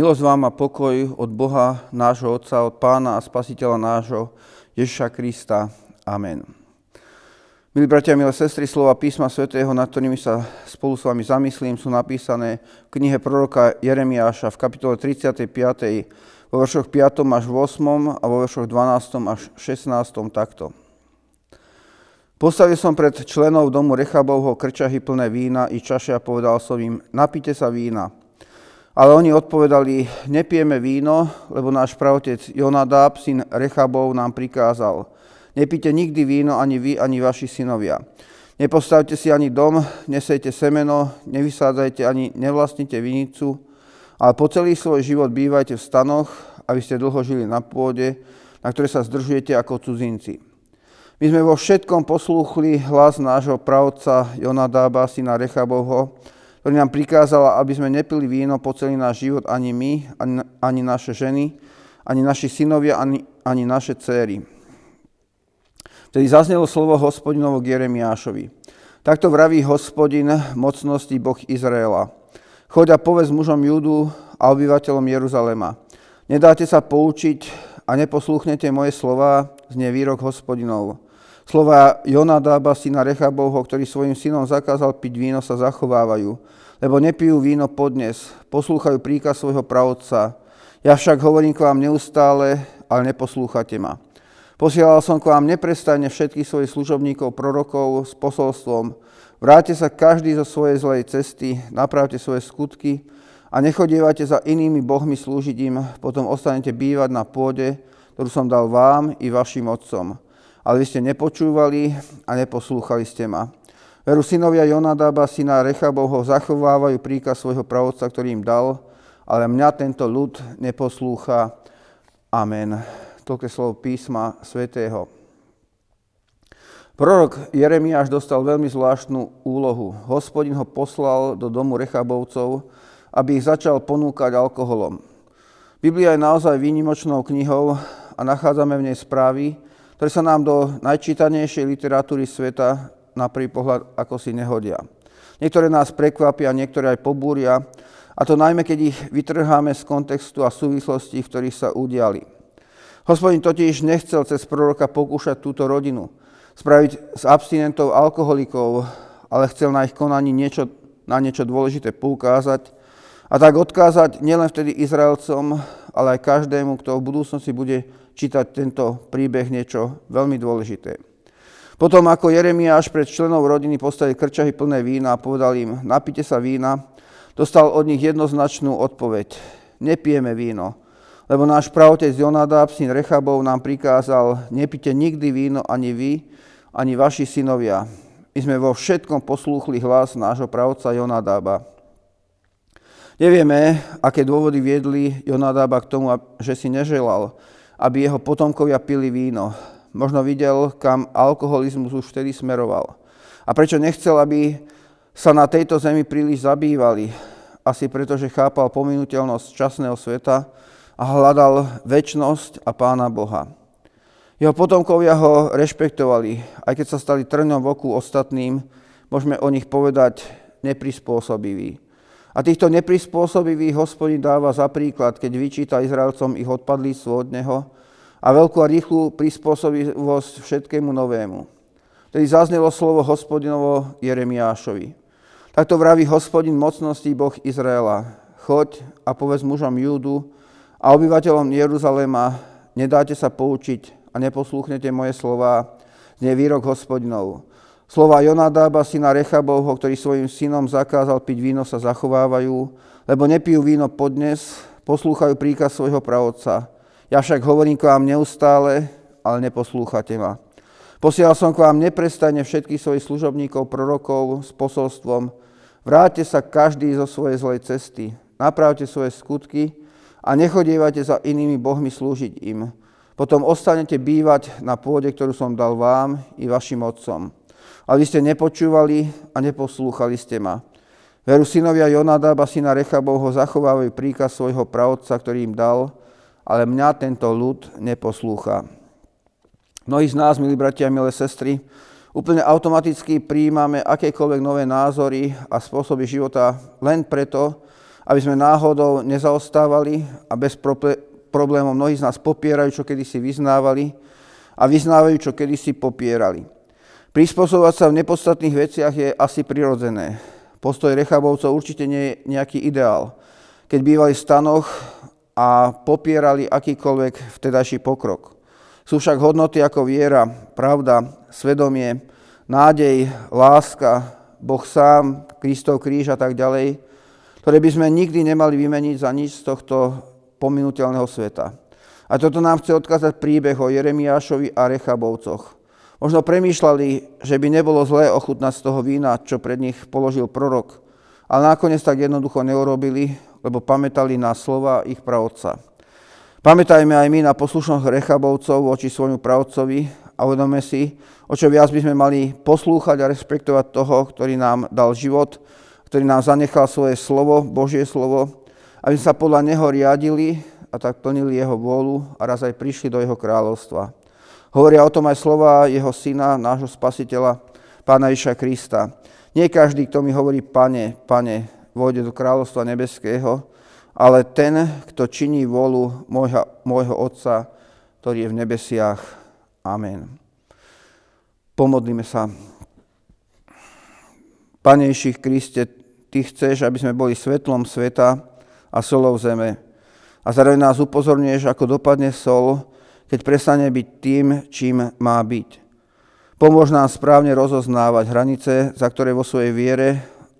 Milosť vám a pokoj od Boha, nášho Otca, od Pána a Spasiteľa nášho, Ježiša Krista. Amen. Milí bratia, milé sestry, slova písma svätého, nad ktorými sa spolu s vami zamyslím, sú napísané v knihe proroka Jeremiáša v kapitole 35. vo veršoch 5. až 8. a vo veršoch 12. až 16. takto. Postavil som pred členov domu Rechabovho krčahy plné vína i čaše a povedal som im, napite sa vína. Ale oni odpovedali, nepijeme víno, lebo náš pravotec Jonadab, syn Rechabov, nám prikázal. Nepíte nikdy víno, ani vy, ani vaši synovia. Nepostavte si ani dom, nesejte semeno, nevysádzajte ani nevlastnite vinicu, ale po celý svoj život bývajte v stanoch, aby ste dlho žili na pôde, na ktoré sa zdržujete ako cudzinci. My sme vo všetkom poslúchli hlas nášho pravca Jonadába, syna Rechabovho, ktorý nám prikázal, aby sme nepili víno po celý náš život ani my, ani, ani naše ženy, ani naši synovia, ani, ani naše céry. Vtedy zaznelo slovo hospodinovo k Jeremiášovi. Takto vraví hospodin mocnosti Boh Izraela. Choď a povedz mužom Judu a obyvateľom Jeruzalema. Nedáte sa poučiť a neposlúchnete moje slova, znie výrok hospodinov. Slova Jonadába, syna Rechabovho, ktorý svojim synom zakázal piť víno, sa zachovávajú, lebo nepijú víno podnes, poslúchajú príkaz svojho pravca. Ja však hovorím k vám neustále, ale neposlúchate ma. Posielal som k vám neprestajne všetkých svojich služobníkov, prorokov s posolstvom. Vráte sa každý zo svojej zlej cesty, napravte svoje skutky a nechodievate za inými bohmi slúžiť im, potom ostanete bývať na pôde, ktorú som dal vám i vašim otcom ale vy ste nepočúvali a neposlúchali ste ma. Veru synovia Jonadaba, syna Rechabovho, zachovávajú príkaz svojho pravodca, ktorý im dal, ale mňa tento ľud neposlúcha. Amen. Toľké slovo písma svätého. Prorok Jeremiáš dostal veľmi zvláštnu úlohu. Hospodin ho poslal do domu Rechabovcov, aby ich začal ponúkať alkoholom. Biblia je naozaj výnimočnou knihou a nachádzame v nej správy, ktoré sa nám do najčítanejšej literatúry sveta na prvý pohľad ako si nehodia. Niektoré nás prekvapia, niektoré aj pobúria, a to najmä, keď ich vytrháme z kontextu a súvislostí, v ktorých sa udiali. Hospodin totiž nechcel cez proroka pokúšať túto rodinu, spraviť z abstinentov alkoholikov, ale chcel na ich konaní niečo, na niečo dôležité poukázať a tak odkázať nielen vtedy Izraelcom, ale aj každému, kto v budúcnosti bude čítať tento príbeh niečo veľmi dôležité. Potom, ako Jeremiáš pred členov rodiny postavil krčahy plné vína a povedal im, napite sa vína, dostal od nich jednoznačnú odpoveď. Nepijeme víno, lebo náš pravotec Jonadab, syn Rechabov, nám prikázal, nepite nikdy víno ani vy, ani vaši synovia. My sme vo všetkom poslúchli hlas nášho pravca Jonadába. Nevieme, aké dôvody viedli Jonadába k tomu, že si neželal, aby jeho potomkovia pili víno. Možno videl, kam alkoholizmus už vtedy smeroval. A prečo nechcel, aby sa na tejto zemi príliš zabývali? Asi preto, že chápal pominuteľnosť časného sveta a hľadal väčnosť a pána Boha. Jeho potomkovia ho rešpektovali, aj keď sa stali trňom v oku ostatným, môžeme o nich povedať neprispôsobiví. A týchto neprispôsobivých hospodin dáva za príklad, keď vyčíta Izraelcom ich odpadlíctvo od neho a veľkú a rýchlu prispôsobivosť všetkému novému. Tedy zaznelo slovo hospodinovo Jeremiášovi. Takto vraví hospodin mocnosti Boh Izraela. Choď a povedz mužom Júdu a obyvateľom Jeruzalema, nedáte sa poučiť a neposlúchnete moje slova, znie výrok hospodinov. Slova Jonadába, syna Rechabovho, ktorý svojim synom zakázal piť víno, sa zachovávajú, lebo nepijú víno podnes, poslúchajú príkaz svojho pravodca. Ja však hovorím k vám neustále, ale neposlúchate ma. Posielal som k vám neprestajne všetkých svojich služobníkov, prorokov s posolstvom. Vráťte sa každý zo svojej zlej cesty, napravte svoje skutky a nechodievajte za inými bohmi slúžiť im. Potom ostanete bývať na pôde, ktorú som dal vám i vašim otcom ale vy ste nepočúvali a neposlúchali ste ma. Veru synovia Jonadaba, syna Rechabovho, zachovávajú príkaz svojho pravodca, ktorý im dal, ale mňa tento ľud neposlúcha. Mnohí z nás, milí bratia a milé sestry, úplne automaticky príjmame akékoľvek nové názory a spôsoby života len preto, aby sme náhodou nezaostávali a bez problémov mnohí z nás popierajú, čo kedysi vyznávali a vyznávajú, čo kedysi popierali. Prispôsobovať sa v nepodstatných veciach je asi prirodzené. Postoj Rechabovcov určite nie je nejaký ideál. Keď bývali v stanoch a popierali akýkoľvek vtedajší pokrok. Sú však hodnoty ako viera, pravda, svedomie, nádej, láska, Boh sám, Kristov kríž a tak ďalej, ktoré by sme nikdy nemali vymeniť za nič z tohto pominutelného sveta. A toto nám chce odkázať príbeh o Jeremiášovi a Rechabovcoch. Možno premýšľali, že by nebolo zlé ochutnať z toho vína, čo pred nich položil prorok, ale nakoniec tak jednoducho neurobili, lebo pamätali na slova ich pravca. Pamätajme aj my na poslušnosť Rechabovcov voči svojmu pravcovi a uvedome si, o čo viac by sme mali poslúchať a respektovať toho, ktorý nám dal život, ktorý nám zanechal svoje slovo, Božie slovo, aby sa podľa neho riadili a tak plnili jeho vôľu a raz aj prišli do jeho kráľovstva. Hovoria o tom aj slova jeho syna, nášho spasiteľa, pána Iša Krista. Nie každý, kto mi hovorí, pane, pane, vôjde do kráľovstva nebeského, ale ten, kto činí volu môjho, môjho Otca, ktorý je v nebesiach. Amen. Pomodlíme sa. Panejších Kriste, Ty chceš, aby sme boli svetlom sveta a solou zeme. A zároveň nás upozorňuješ, ako dopadne sol, keď prestane byť tým, čím má byť. Pomôž nám správne rozoznávať hranice, za ktoré vo svojej viere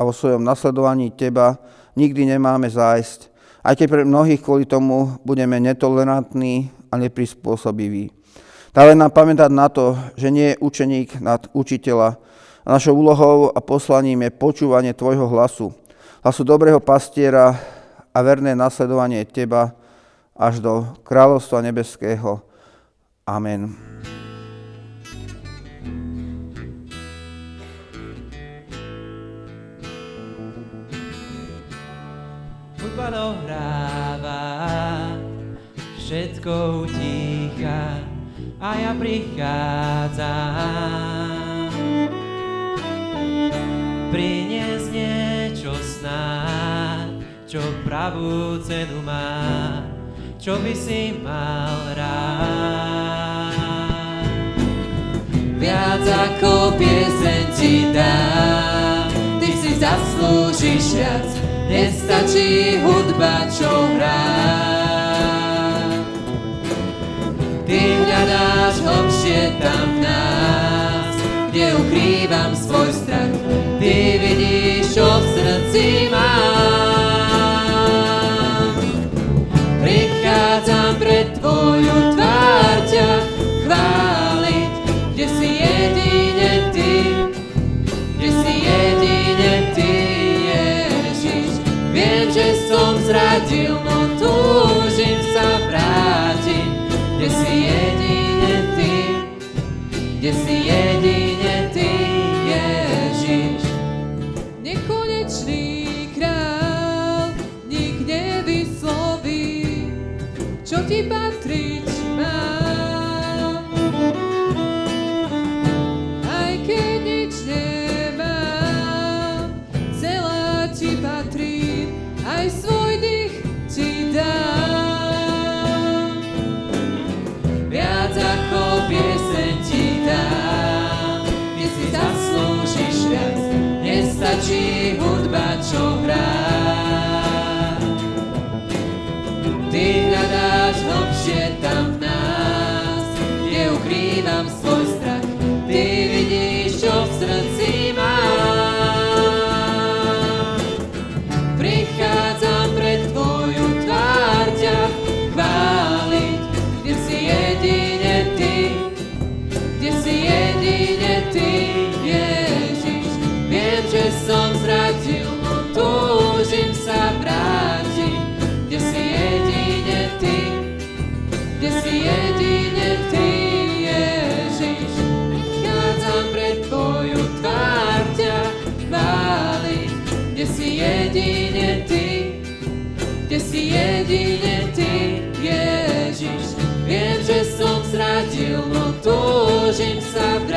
a vo svojom nasledovaní Teba nikdy nemáme zájsť aj keď pre mnohých kvôli tomu budeme netolerantní a neprispôsobiví. Dále nám pamätať na to, že nie je učeník nad učiteľa. A našou úlohou a poslaním je počúvanie Tvojho hlasu. Hlasu dobrého pastiera a verné nasledovanie Teba až do kráľovstva nebeského. Amen. Hudba dohráva, všetko utícha a ja prichádzam. Priniesť niečo snáď, čo pravú cenu má, čo by si mal rád. Viac ako pieseň ti dám, ty si zaslúžiš viac, nestačí hudba, čo hrá. Ty mňa dáš hlbšie tam v nás, kde ukrývam svoj nestačí jedine Ty, kde si jedine Ty, Ježiš. Viem, že som zradil, no túžim sa vrátiť,